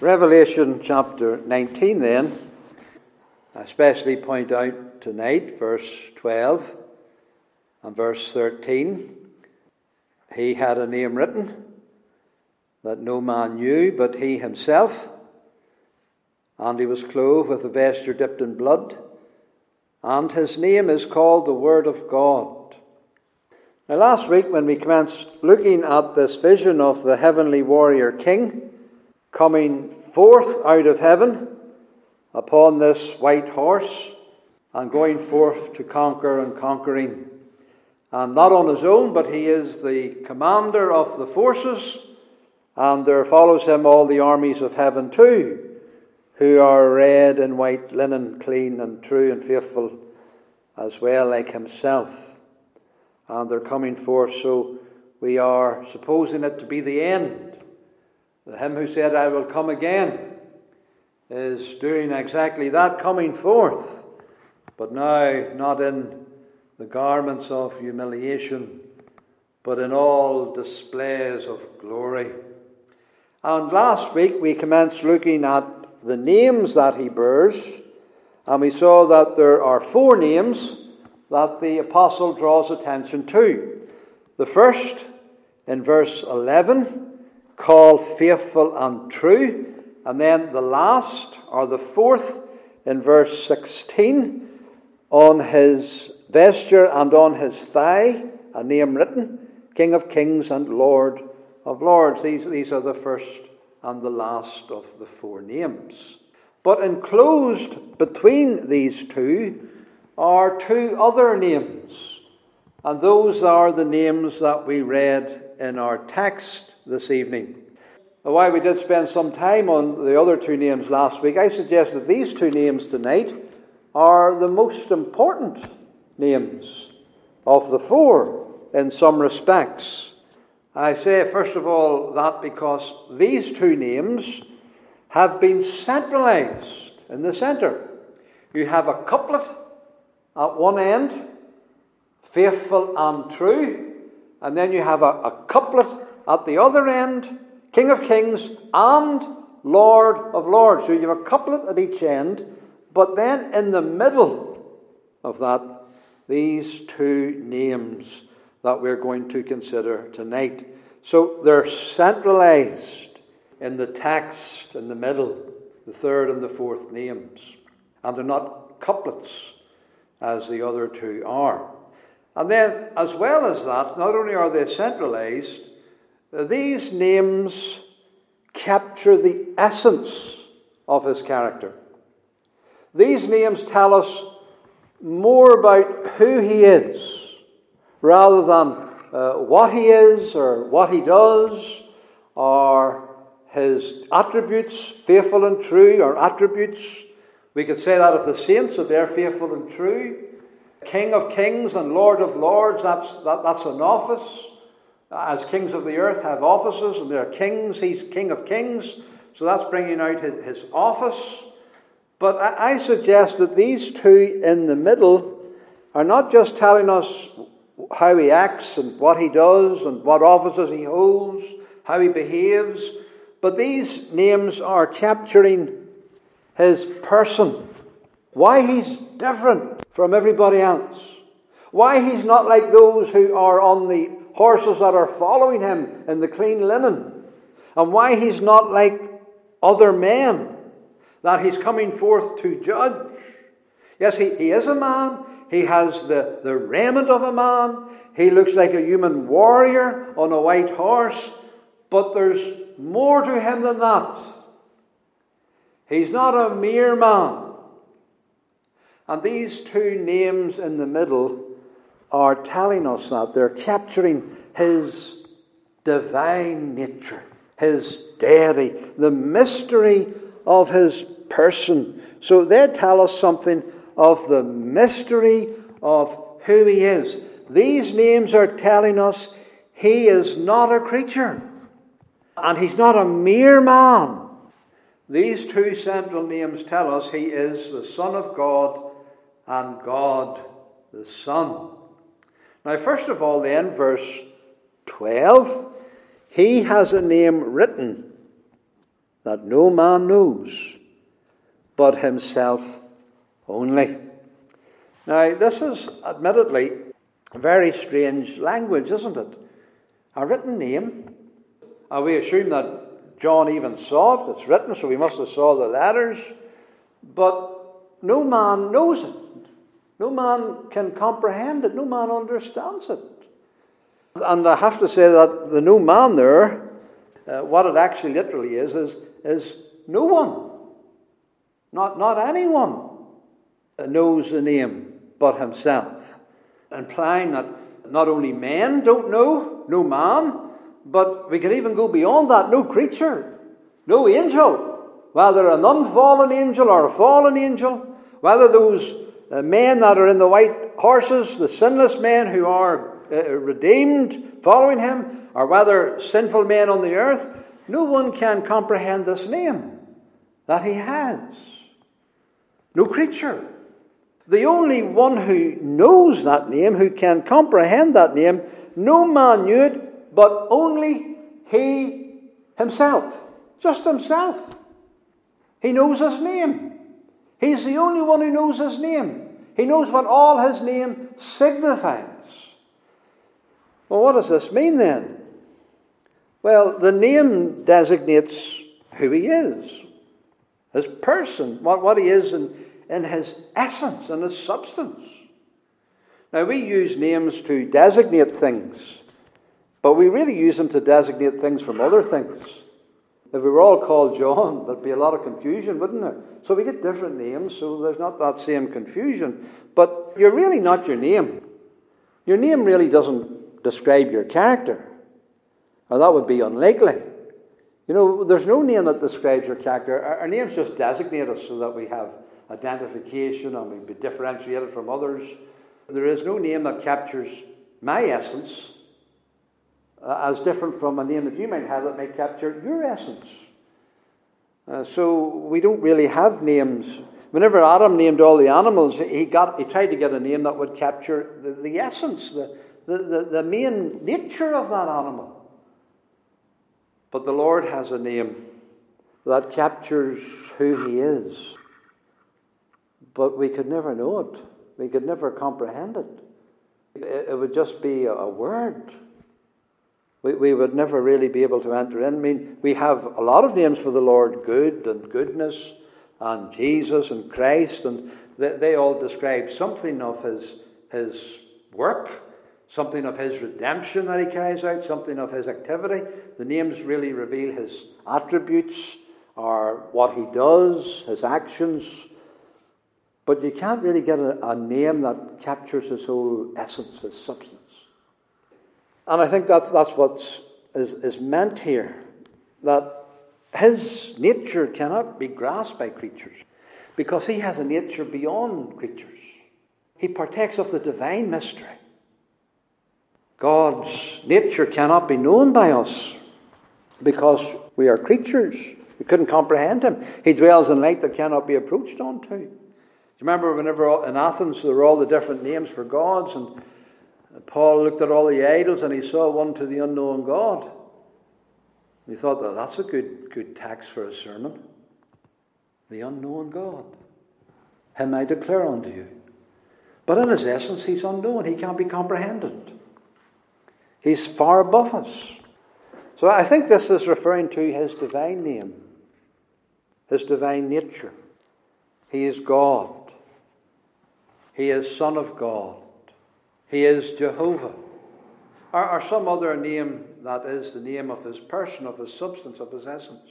Revelation chapter 19, then, I especially point out tonight, verse 12 and verse 13. He had a name written that no man knew but he himself, and he was clothed with a vesture dipped in blood, and his name is called the Word of God. Now, last week, when we commenced looking at this vision of the heavenly warrior king, coming forth out of heaven upon this white horse and going forth to conquer and conquering. And not on his own, but he is the commander of the forces, and there follows him all the armies of heaven too, who are red and white linen, clean and true and faithful as well, like himself. And they're coming forth, so we are supposing it to be the end him who said, I will come again, is doing exactly that, coming forth, but now not in the garments of humiliation, but in all displays of glory. And last week we commenced looking at the names that he bears, and we saw that there are four names that the apostle draws attention to. The first, in verse 11, called faithful and true. And then the last, or the fourth, in verse 16, on his vesture and on his thigh, a name written King of Kings and Lord of Lords. These, these are the first and the last of the four names. But enclosed between these two are two other names. And those are the names that we read in our text this evening. While we did spend some time on the other two names last week, I suggest that these two names tonight are the most important names of the four in some respects. I say, first of all, that because these two names have been centralized in the center. You have a couplet at one end, faithful and true, and then you have a, a couplet at the other end, King of Kings and Lord of Lords. So you have a couplet at each end, but then in the middle of that, these two names that we're going to consider tonight. So they're centralized in the text in the middle, the third and the fourth names. And they're not couplets as the other two are. And then, as well as that, not only are they centralized, these names capture the essence of his character. These names tell us more about who he is rather than uh, what he is or what he does or his attributes, faithful and true, or attributes. We could say that of the saints, that they're faithful and true. King of kings and Lord of lords, that's, that, that's an office. As kings of the earth have offices, and they're kings, he's king of kings, so that's bringing out his, his office. But I, I suggest that these two in the middle are not just telling us how he acts and what he does and what offices he holds, how he behaves, but these names are capturing his person, why he's different from everybody else, why he's not like those who are on the horses that are following him in the clean linen, and why he's not like other men, that he's coming forth to judge. Yes, he, he is a man, he has the, the raiment of a man, he looks like a human warrior on a white horse, but there's more to him than that. He's not a mere man. And these two names in the middle are telling us that. They're capturing his divine nature, his deity, the mystery of his person. So they tell us something of the mystery of who he is. These names are telling us he is not a creature and he's not a mere man. These two central names tell us he is the Son of God and God the Son. Now, first of all, then, verse 12, he has a name written that no man knows but himself only. Now, this is admittedly very strange language, isn't it? A written name. And we assume that John even saw it. It's written, so he must have saw the letters. But no man knows it. No man can comprehend it. No man understands it. And I have to say that the no man there, uh, what it actually literally is, is, is no one. Not, not anyone knows the name but himself. Implying that not only men don't know, no man, but we can even go beyond that no creature, no angel, whether an unfallen angel or a fallen angel, whether those uh, men that are in the white horses, the sinless men who are uh, redeemed following him, or whether sinful men on the earth, no one can comprehend this name that he has. No creature. The only one who knows that name, who can comprehend that name, no man knew it, but only he himself. Just himself. He knows his name. He's the only one who knows his name. He knows what all his name signifies. Well, what does this mean then? Well, the name designates who he is, his person, what, what he is in, in his essence and his substance. Now, we use names to designate things, but we really use them to designate things from other things. If we were all called John, there'd be a lot of confusion, wouldn't there? So we get different names, so there's not that same confusion. But you're really not your name. Your name really doesn't describe your character, or that would be unlikely. You know, there's no name that describes your character. Our, our names just designate us so that we have identification and we be differentiated from others. There is no name that captures my essence uh, as different from a name that you might have that may capture your essence. Uh, so we don't really have names. Whenever Adam named all the animals, he, got, he tried to get a name that would capture the, the essence, the, the, the, the main nature of that animal. But the Lord has a name that captures who He is. But we could never know it, we could never comprehend it. It, would just be a word. We, we would never really be able to enter in. I mean, we have a lot of names for the Lord good and goodness and Jesus and Christ, and they, they all describe something of His, his work, something of His redemption that He carries out, something of His activity. The names really reveal His attributes or what He does, His actions. But you can't really get a, a name that captures His whole essence, His substance. And I think that's, that's what is, is meant here that his nature cannot be grasped by creatures because he has a nature beyond creatures. He partakes of the divine mystery. God's nature cannot be known by us because we are creatures. We couldn't comprehend him. He dwells in light that cannot be approached unto. Do you remember whenever in Athens there were all the different names for gods and Paul looked at all the idols and he saw one to the unknown God. He thought that that's a good, good text for a sermon. The unknown God. Him I declare unto you. But in his essence, he's unknown. He can't be comprehended. He's far above us. So I think this is referring to his divine name, his divine nature. He is God. He is Son of God. He is Jehovah. Or, or some other name that is the name of his person, of his substance, of his essence.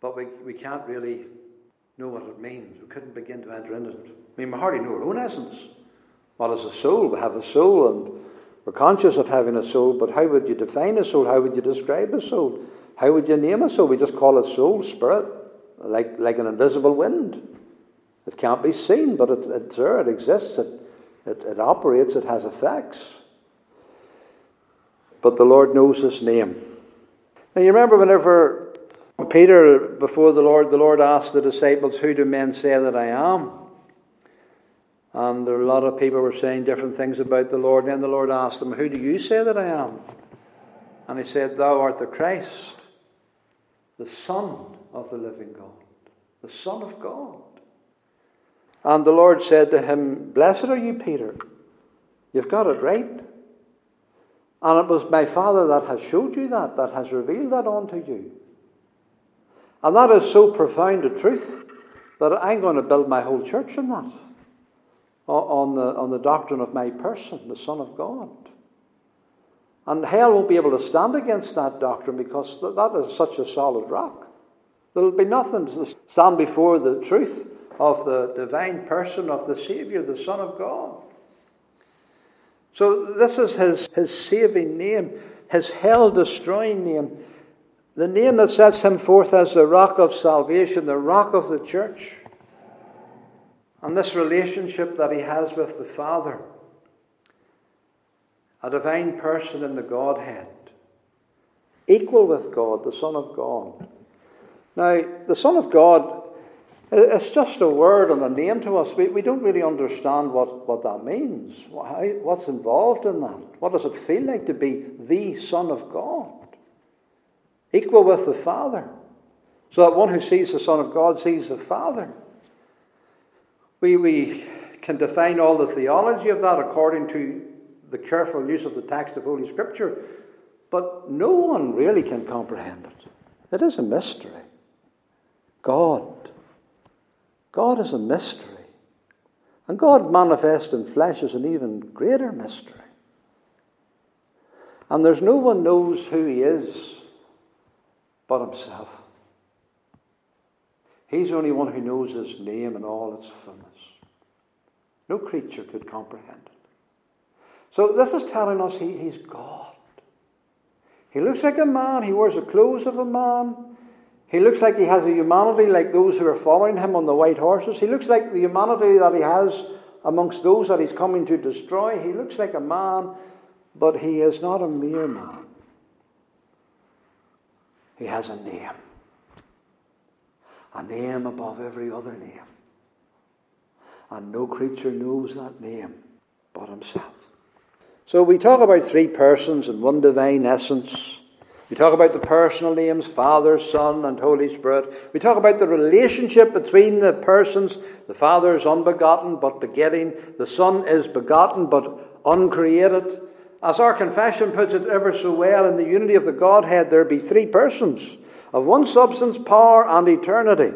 But we, we can't really know what it means. We couldn't begin to enter into it. I mean, we hardly know our own essence. What is a soul? We have a soul and we're conscious of having a soul, but how would you define a soul? How would you describe a soul? How would you name a soul? We just call it soul, spirit, like, like an invisible wind. It can't be seen, but it, it's there, it exists, it, it, it operates, it has effects. But the Lord knows his name. Now you remember whenever Peter, before the Lord, the Lord asked the disciples, Who do men say that I am? And there a lot of people were saying different things about the Lord. And then the Lord asked them, Who do you say that I am? And he said, Thou art the Christ, the Son of the living God, the Son of God. And the Lord said to him, Blessed are you, Peter. You've got it right. And it was my Father that has showed you that, that has revealed that unto you. And that is so profound a truth that I'm going to build my whole church on that, on the, on the doctrine of my person, the Son of God. And hell won't be able to stand against that doctrine because that is such a solid rock. There'll be nothing to stand before the truth of the divine person of the Saviour, the Son of God. So, this is his, his saving name, his hell destroying name, the name that sets him forth as the rock of salvation, the rock of the church. And this relationship that he has with the Father, a divine person in the Godhead, equal with God, the Son of God. Now, the Son of God it's just a word and a name to us. We, we don't really understand what, what that means. What's involved in that? What does it feel like to be the Son of God? Equal with the Father. So that one who sees the Son of God sees the Father. We, we can define all the theology of that according to the careful use of the text of Holy Scripture, but no one really can comprehend it. It is a mystery. God God is a mystery. And God manifest in flesh is an even greater mystery. And there's no one knows who he is but himself. He's the only one who knows his name and all its fullness. No creature could comprehend it. So this is telling us he, he's God. He looks like a man, he wears the clothes of a man, he looks like he has a humanity like those who are following him on the white horses. He looks like the humanity that he has amongst those that he's coming to destroy. He looks like a man, but he is not a mere man. He has a name. A name above every other name. And no creature knows that name but himself. So we talk about three persons and one divine essence. We talk about the personal names Father, Son, and Holy Spirit. We talk about the relationship between the persons. The Father is unbegotten but begetting, the Son is begotten but uncreated. As our confession puts it ever so well, in the unity of the Godhead, there be three persons of one substance, power, and eternity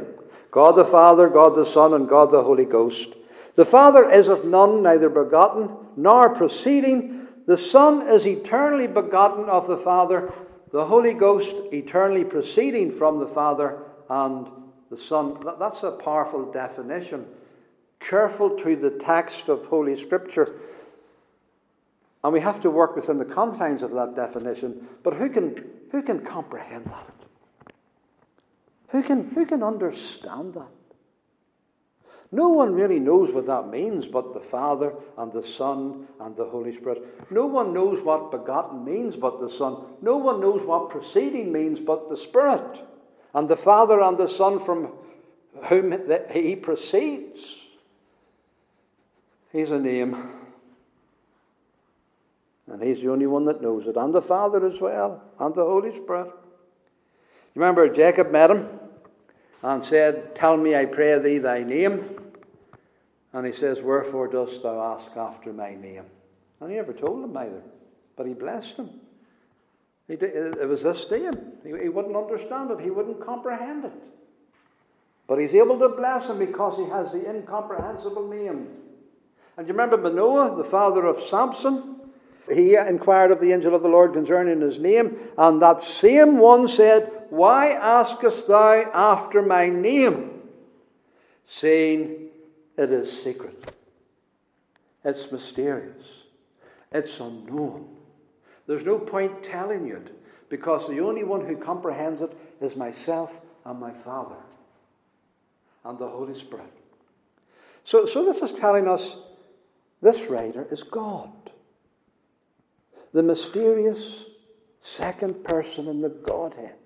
God the Father, God the Son, and God the Holy Ghost. The Father is of none, neither begotten nor proceeding. The Son is eternally begotten of the Father the Holy Ghost eternally proceeding from the Father and the Son. That's a powerful definition. Careful to the text of Holy Scripture. And we have to work within the confines of that definition. But who can, who can comprehend that? Who can, who can understand that? No one really knows what that means but the Father and the Son and the Holy Spirit. No one knows what begotten means but the Son. No one knows what proceeding means but the Spirit and the Father and the Son from whom he proceeds. He's a name. And he's the only one that knows it. And the Father as well. And the Holy Spirit. You remember Jacob met him and said, Tell me, I pray thee, thy name. And he says, Wherefore dost thou ask after my name? And he never told him either, but he blessed him. He did, it was this name. He, he wouldn't understand it, he wouldn't comprehend it. But he's able to bless him because he has the incomprehensible name. And you remember Manoah, the father of Samson? He inquired of the angel of the Lord concerning his name, and that same one said, Why askest thou after my name? Saying, it is secret. It's mysterious. It's unknown. There's no point telling you it because the only one who comprehends it is myself and my Father and the Holy Spirit. So, so this is telling us this writer is God, the mysterious second person in the Godhead,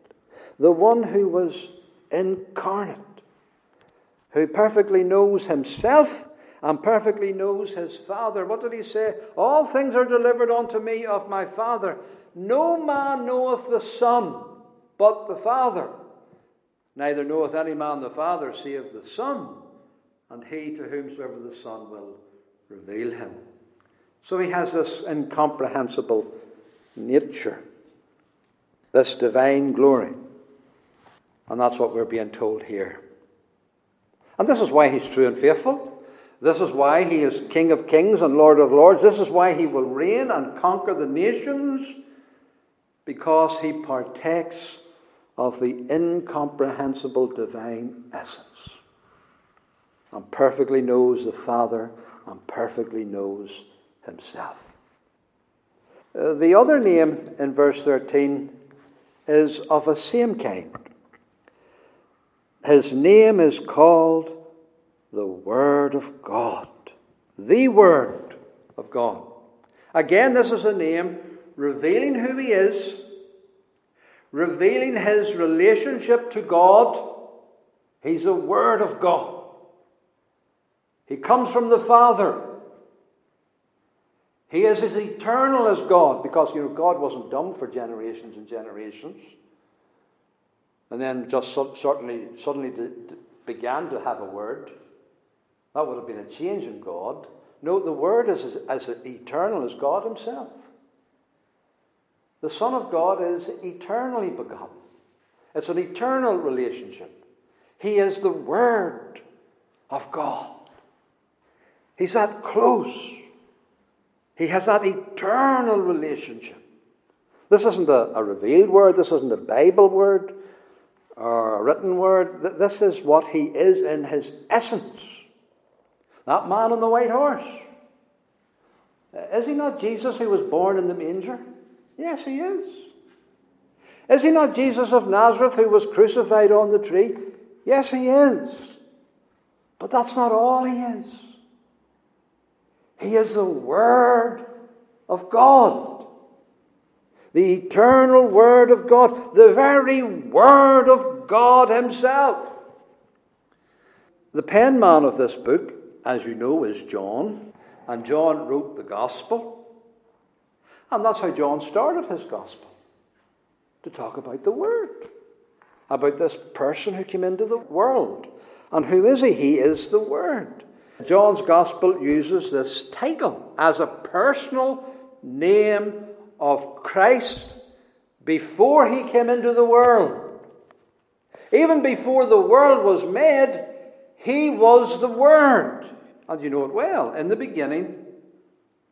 the one who was incarnate who perfectly knows himself and perfectly knows his Father. What did he say? All things are delivered unto me of my Father. No man knoweth the Son but the Father, Neither knoweth any man the Father save the Son, and he to whomsoever the Son will reveal him. So he has this incomprehensible nature, this divine glory. And that's what we're being told here. And this is why he's true and faithful. This is why he is King of kings and Lord of lords. This is why he will reign and conquer the nations, because he partakes of the incomprehensible divine essence and perfectly knows the Father and perfectly knows himself. Uh, the other name in verse 13 is of a same kind. His name is called the Word of God. The Word of God. Again, this is a name revealing who He is, revealing His relationship to God. He's the Word of God. He comes from the Father. He is as eternal as God because you know God wasn't dumb for generations and generations and then just certainly suddenly began to have a word. That would have been a change in God. No, the Word is as, as eternal as God Himself. The Son of God is eternally begotten. It's an eternal relationship. He is the Word of God. He's that close. He has that eternal relationship. This isn't a, a revealed word, this isn't a Bible word or a written word. This is what he is in his essence. That man on the white horse. Uh, is he not Jesus who was born in the manger? Yes, he is. Is he not Jesus of Nazareth who was crucified on the tree? Yes, he is. But that's not all he is. He is the Word of God. The eternal Word of God. The very Word of God Himself. The penman of this book, as you know, is John. And John wrote the Gospel. And that's how John started his Gospel to talk about the Word, about this person who came into the world. And who is he? He is the Word. John's Gospel uses this title as a personal name of Christ before he came into the world. Even before the world was made, he was the Word. And you know it well. In the beginning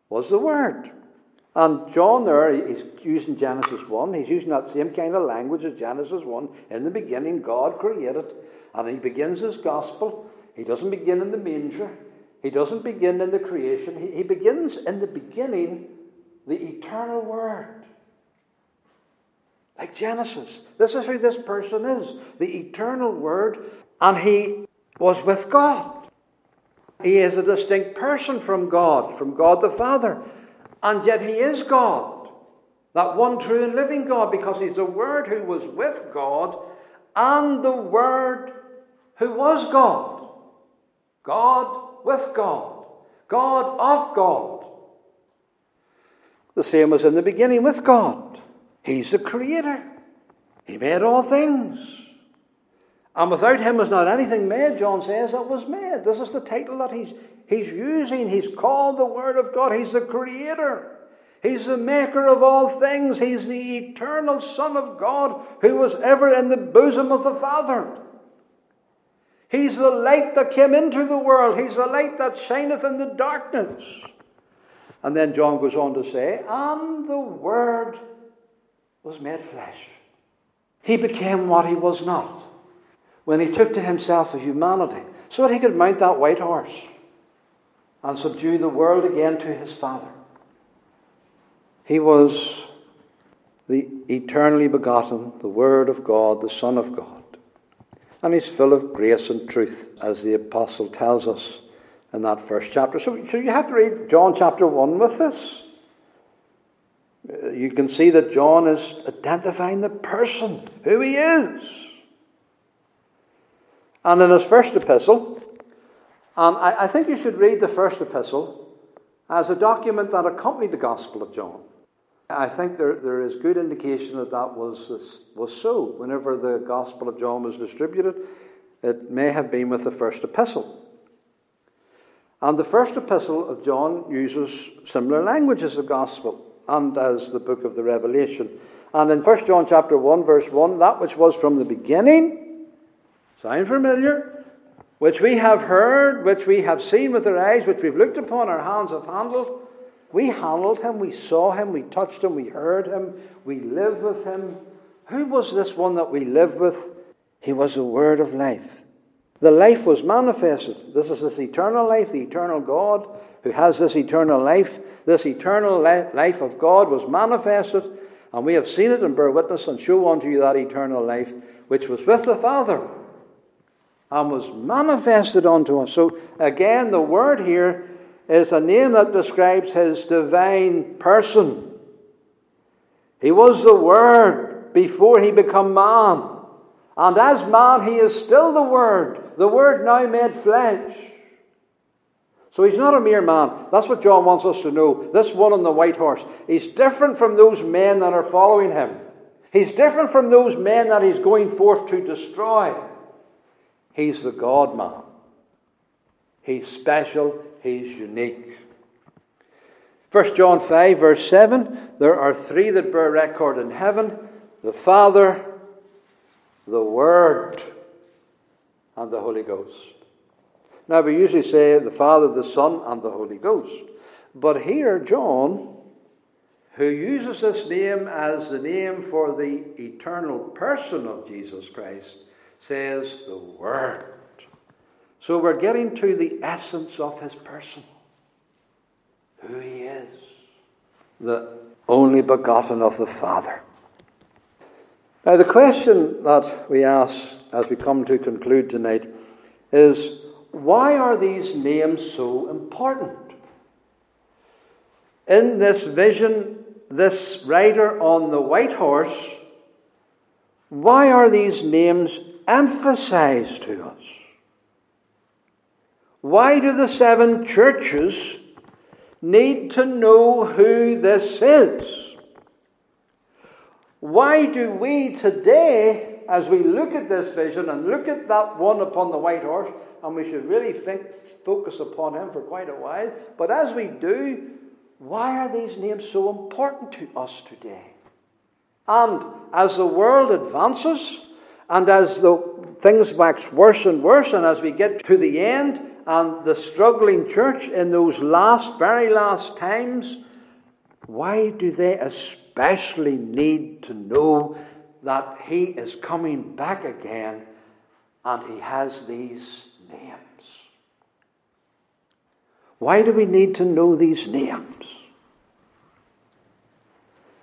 was the Word. And John there, he's using Genesis 1. He's using that same kind of language as Genesis 1. In the beginning, God created. And he begins his gospel he doesn't begin in the manger. He doesn't begin in the creation. He, he begins in the beginning, the eternal Word. Like Genesis. This is who this person is the eternal Word. And he was with God. He is a distinct person from God, from God the Father. And yet he is God. That one true and living God, because he's the Word who was with God and the Word who was God. God with God, God of God. The same as in the beginning with God. He's the creator. He made all things. And without him was not anything made, John says, that was made. This is the title that he's, he's using. He's called the Word of God. He's the creator. He's the maker of all things. He's the eternal Son of God who was ever in the bosom of the Father. He's the light that came into the world. He's the light that shineth in the darkness. And then John goes on to say, And the Word was made flesh. He became what he was not when he took to himself a humanity so that he could mount that white horse and subdue the world again to his Father. He was the eternally begotten, the Word of God, the Son of God. And he's full of grace and truth, as the apostle tells us in that first chapter. So, so you have to read John chapter 1 with this. You can see that John is identifying the person, who he is. And in his first epistle, and I, I think you should read the first epistle as a document that accompanied the Gospel of John. I think there, there is good indication that that was, was so. Whenever the Gospel of John was distributed, it may have been with the first epistle. And the first epistle of John uses similar language as the Gospel and as the book of the Revelation. And in 1 John chapter 1, verse 1, that which was from the beginning, sound familiar? Which we have heard, which we have seen with our eyes, which we've looked upon, our hands have handled. We handled him, we saw him, we touched him, we heard him, we lived with him. Who was this one that we lived with? He was the word of life. The life was manifested. This is this eternal life, the eternal God who has this eternal life. This eternal life of God was manifested, and we have seen it and bear witness and show unto you that eternal life which was with the Father and was manifested unto us. So, again, the word here is a name that describes his divine person. He was the Word before he became man. And as man, he is still the Word, the Word now made flesh. So he's not a mere man. That's what John wants us to know. This one on the white horse. He's different from those men that are following him. He's different from those men that he's going forth to destroy. He's the God man. He's special. He's unique. 1 John 5, verse 7 there are three that bear record in heaven the Father, the Word, and the Holy Ghost. Now, we usually say the Father, the Son, and the Holy Ghost. But here, John, who uses this name as the name for the eternal person of Jesus Christ, says the Word. So we're getting to the essence of his person, who he is, the only begotten of the Father. Now, the question that we ask as we come to conclude tonight is why are these names so important? In this vision, this rider on the white horse, why are these names emphasized to us? Why do the seven churches need to know who this is? Why do we today, as we look at this vision and look at that one upon the white horse, and we should really think, focus upon him for quite a while, but as we do, why are these names so important to us today? And as the world advances, and as the things wax worse and worse, and as we get to the end, and the struggling church in those last, very last times, why do they especially need to know that He is coming back again and He has these names? Why do we need to know these names?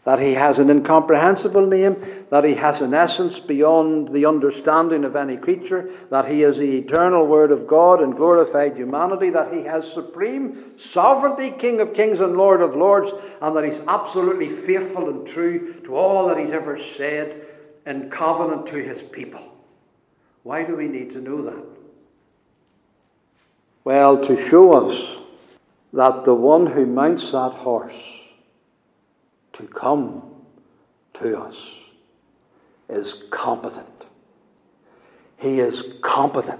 that he has an incomprehensible name, that he has an essence beyond the understanding of any creature, that he is the eternal Word of God and glorified humanity, that he has supreme sovereignty, King of kings and Lord of lords, and that he's absolutely faithful and true to all that he's ever said in covenant to his people. Why do we need to know that? Well, to show us that the one who mounts that horse to come to us is competent. He is competent.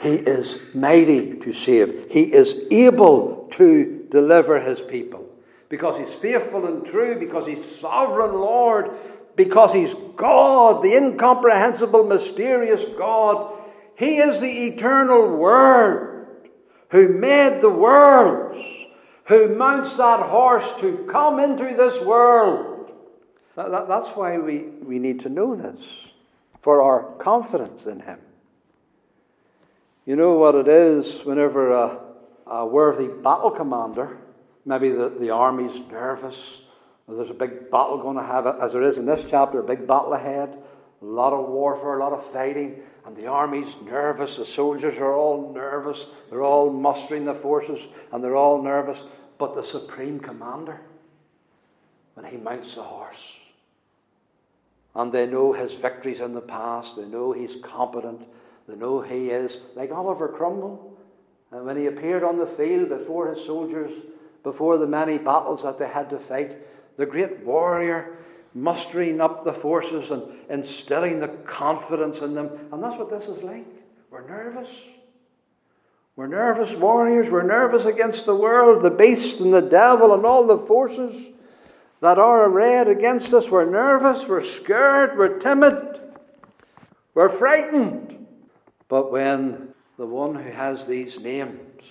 He is mighty to save. He is able to deliver his people. Because he's faithful and true, because he's sovereign Lord, because he's God, the incomprehensible, mysterious God. He is the eternal Word who made the worlds who mounts that horse to come into this world. That, that, that's why we, we need to know this, for our confidence in Him. You know what it is whenever a, a worthy battle commander, maybe the, the army's nervous, there's a big battle going to have, as there is in this chapter, a big battle ahead, a lot of warfare, a lot of fighting, and the army's nervous, the soldiers are all nervous, they're all mustering the forces, and they're all nervous but the supreme commander when he mounts the horse. And they know his victories in the past, they know he's competent, they know he is like Oliver Cromwell. And when he appeared on the field before his soldiers, before the many battles that they had to fight, the great warrior, mustering up the forces and instilling the confidence in them. And that's what this is like. We're nervous. We're nervous warriors. We're nervous against the world, the beast, and the devil, and all the forces that are arrayed against us. We're nervous. We're scared. We're timid. We're frightened. But when the one who has these names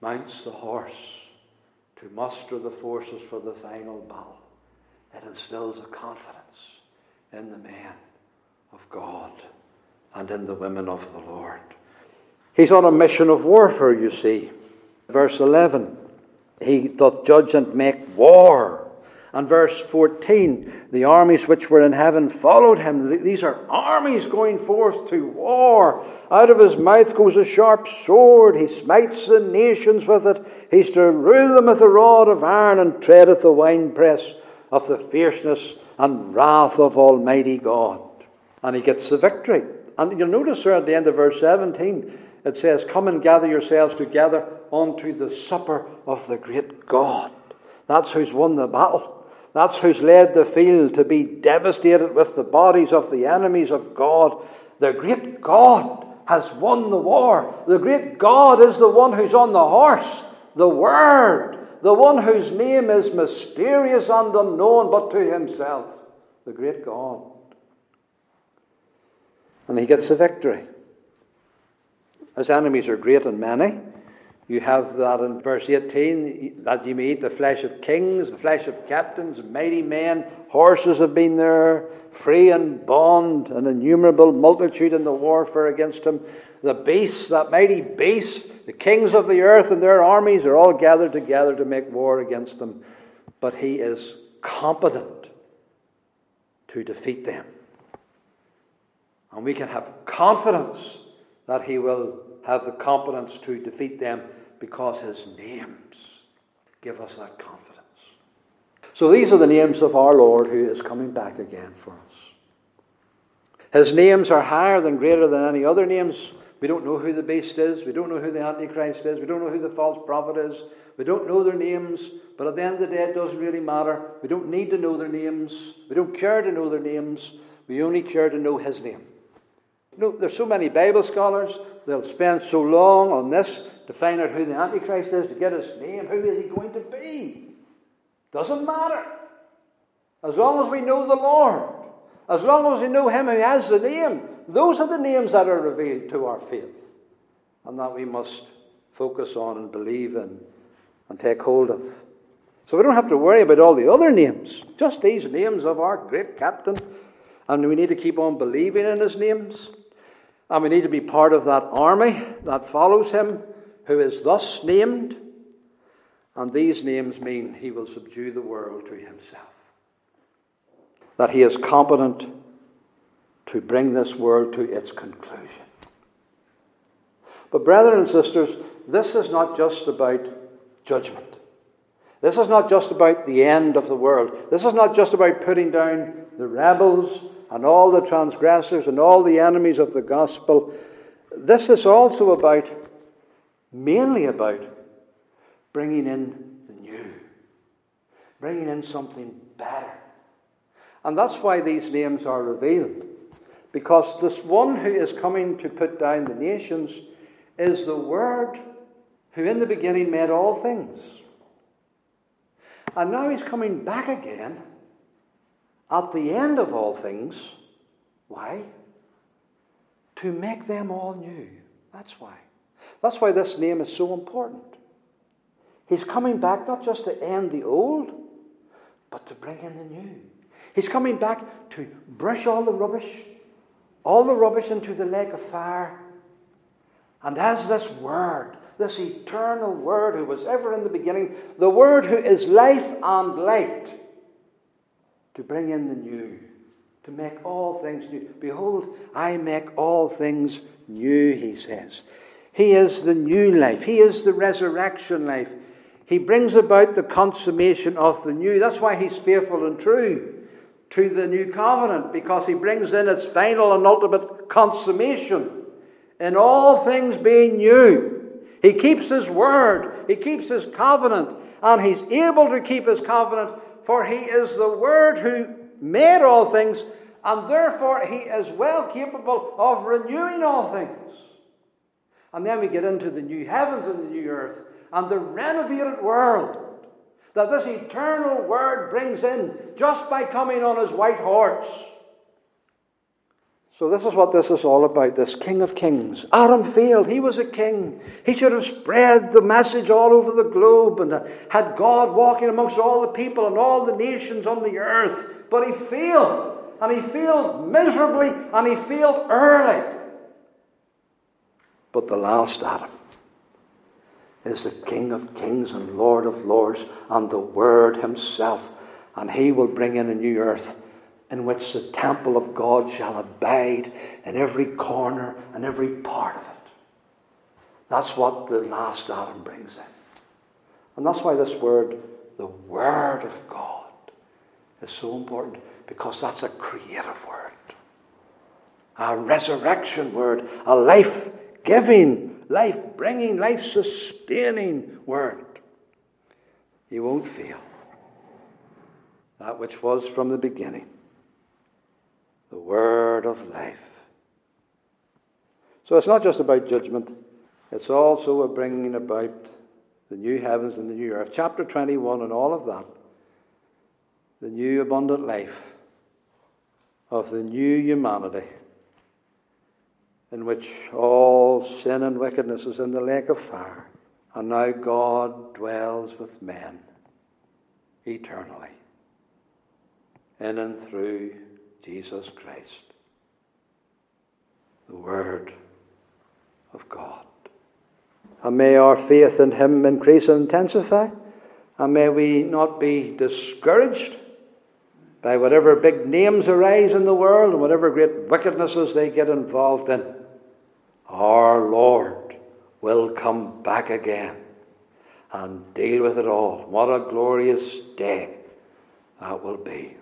mounts the horse to muster the forces for the final battle, it instills a confidence in the men of God and in the women of the Lord. He's on a mission of warfare, you see. Verse 11 He doth judge and make war. And verse 14 The armies which were in heaven followed him. These are armies going forth to war. Out of his mouth goes a sharp sword. He smites the nations with it. He's to rule them with a rod of iron and treadeth the winepress of the fierceness and wrath of Almighty God. And he gets the victory. And you'll notice there at the end of verse 17, it says, Come and gather yourselves together unto the supper of the great God. That's who's won the battle. That's who's led the field to be devastated with the bodies of the enemies of God. The great God has won the war. The great God is the one who's on the horse, the Word, the one whose name is mysterious and unknown but to himself, the great God. And he gets the victory. His enemies are great and many. You have that in verse 18 that you may eat the flesh of kings, the flesh of captains, mighty men. Horses have been there, free and bond, an innumerable multitude in the warfare against him. The beasts, that mighty beast, the kings of the earth and their armies are all gathered together to make war against them. But he is competent to defeat them. And we can have confidence that he will have the competence to defeat them because his names give us that confidence. So these are the names of our Lord who is coming back again for us. His names are higher than greater than any other names. We don't know who the beast is. We don't know who the Antichrist is. We don't know who the false prophet is. We don't know their names. But at the end of the day, it doesn't really matter. We don't need to know their names. We don't care to know their names. We only care to know his name. You know, there's so many Bible scholars, they'll spend so long on this to find out who the Antichrist is, to get his name. Who is he going to be? Doesn't matter. As long as we know the Lord, as long as we know him who has the name, those are the names that are revealed to our faith and that we must focus on and believe in and take hold of. So we don't have to worry about all the other names, just these names of our great captain. And we need to keep on believing in his names. And we need to be part of that army that follows him who is thus named. And these names mean he will subdue the world to himself. That he is competent to bring this world to its conclusion. But, brethren and sisters, this is not just about judgment. This is not just about the end of the world. This is not just about putting down the rebels and all the transgressors and all the enemies of the gospel. This is also about mainly about bringing in the new, bringing in something better. And that's why these names are revealed. Because this one who is coming to put down the nations is the Word who in the beginning made all things. And now he's coming back again at the end of all things. Why? To make them all new. That's why. That's why this name is so important. He's coming back not just to end the old, but to bring in the new. He's coming back to brush all the rubbish, all the rubbish into the lake of fire. And as this Word, this eternal Word who was ever in the beginning, the Word who is life and light, to bring in the new, to make all things new. Behold, I make all things new, he says. He is the new life. He is the resurrection life. He brings about the consummation of the new. That's why he's faithful and true to the new covenant, because he brings in its final and ultimate consummation in all things being new. He keeps his word, he keeps his covenant, and he's able to keep his covenant For he is the Word who made all things, and therefore he is well capable of renewing all things. And then we get into the new heavens and the new earth and the renovated world that this eternal Word brings in just by coming on his white horse. So, this is what this is all about this King of Kings. Adam failed. He was a king. He should have spread the message all over the globe and had God walking amongst all the people and all the nations on the earth. But he failed. And he failed miserably and he failed early. But the last Adam is the King of Kings and Lord of Lords and the Word Himself. And He will bring in a new earth in which the temple of God shall abide in every corner and every part of it. That's what the last Adam brings in. And that's why this word, the Word of God, is so important because that's a creative word, a resurrection word, a life giving, life bringing, life sustaining word. You won't fail. That which was from the beginning the word of life. So it's not just about judgment, it's also a bringing about the new heavens and the new earth. Chapter 21 and all of that. The new abundant life of the new humanity in which all sin and wickedness is in the lake of fire. And now God dwells with men eternally in and through Jesus Christ, the Word of God. And may our faith in Him increase and intensify, and may we not be discouraged by whatever big names arise in the world and whatever great wickednesses they get involved in. Our Lord will come back again and deal with it all. What a glorious day that will be.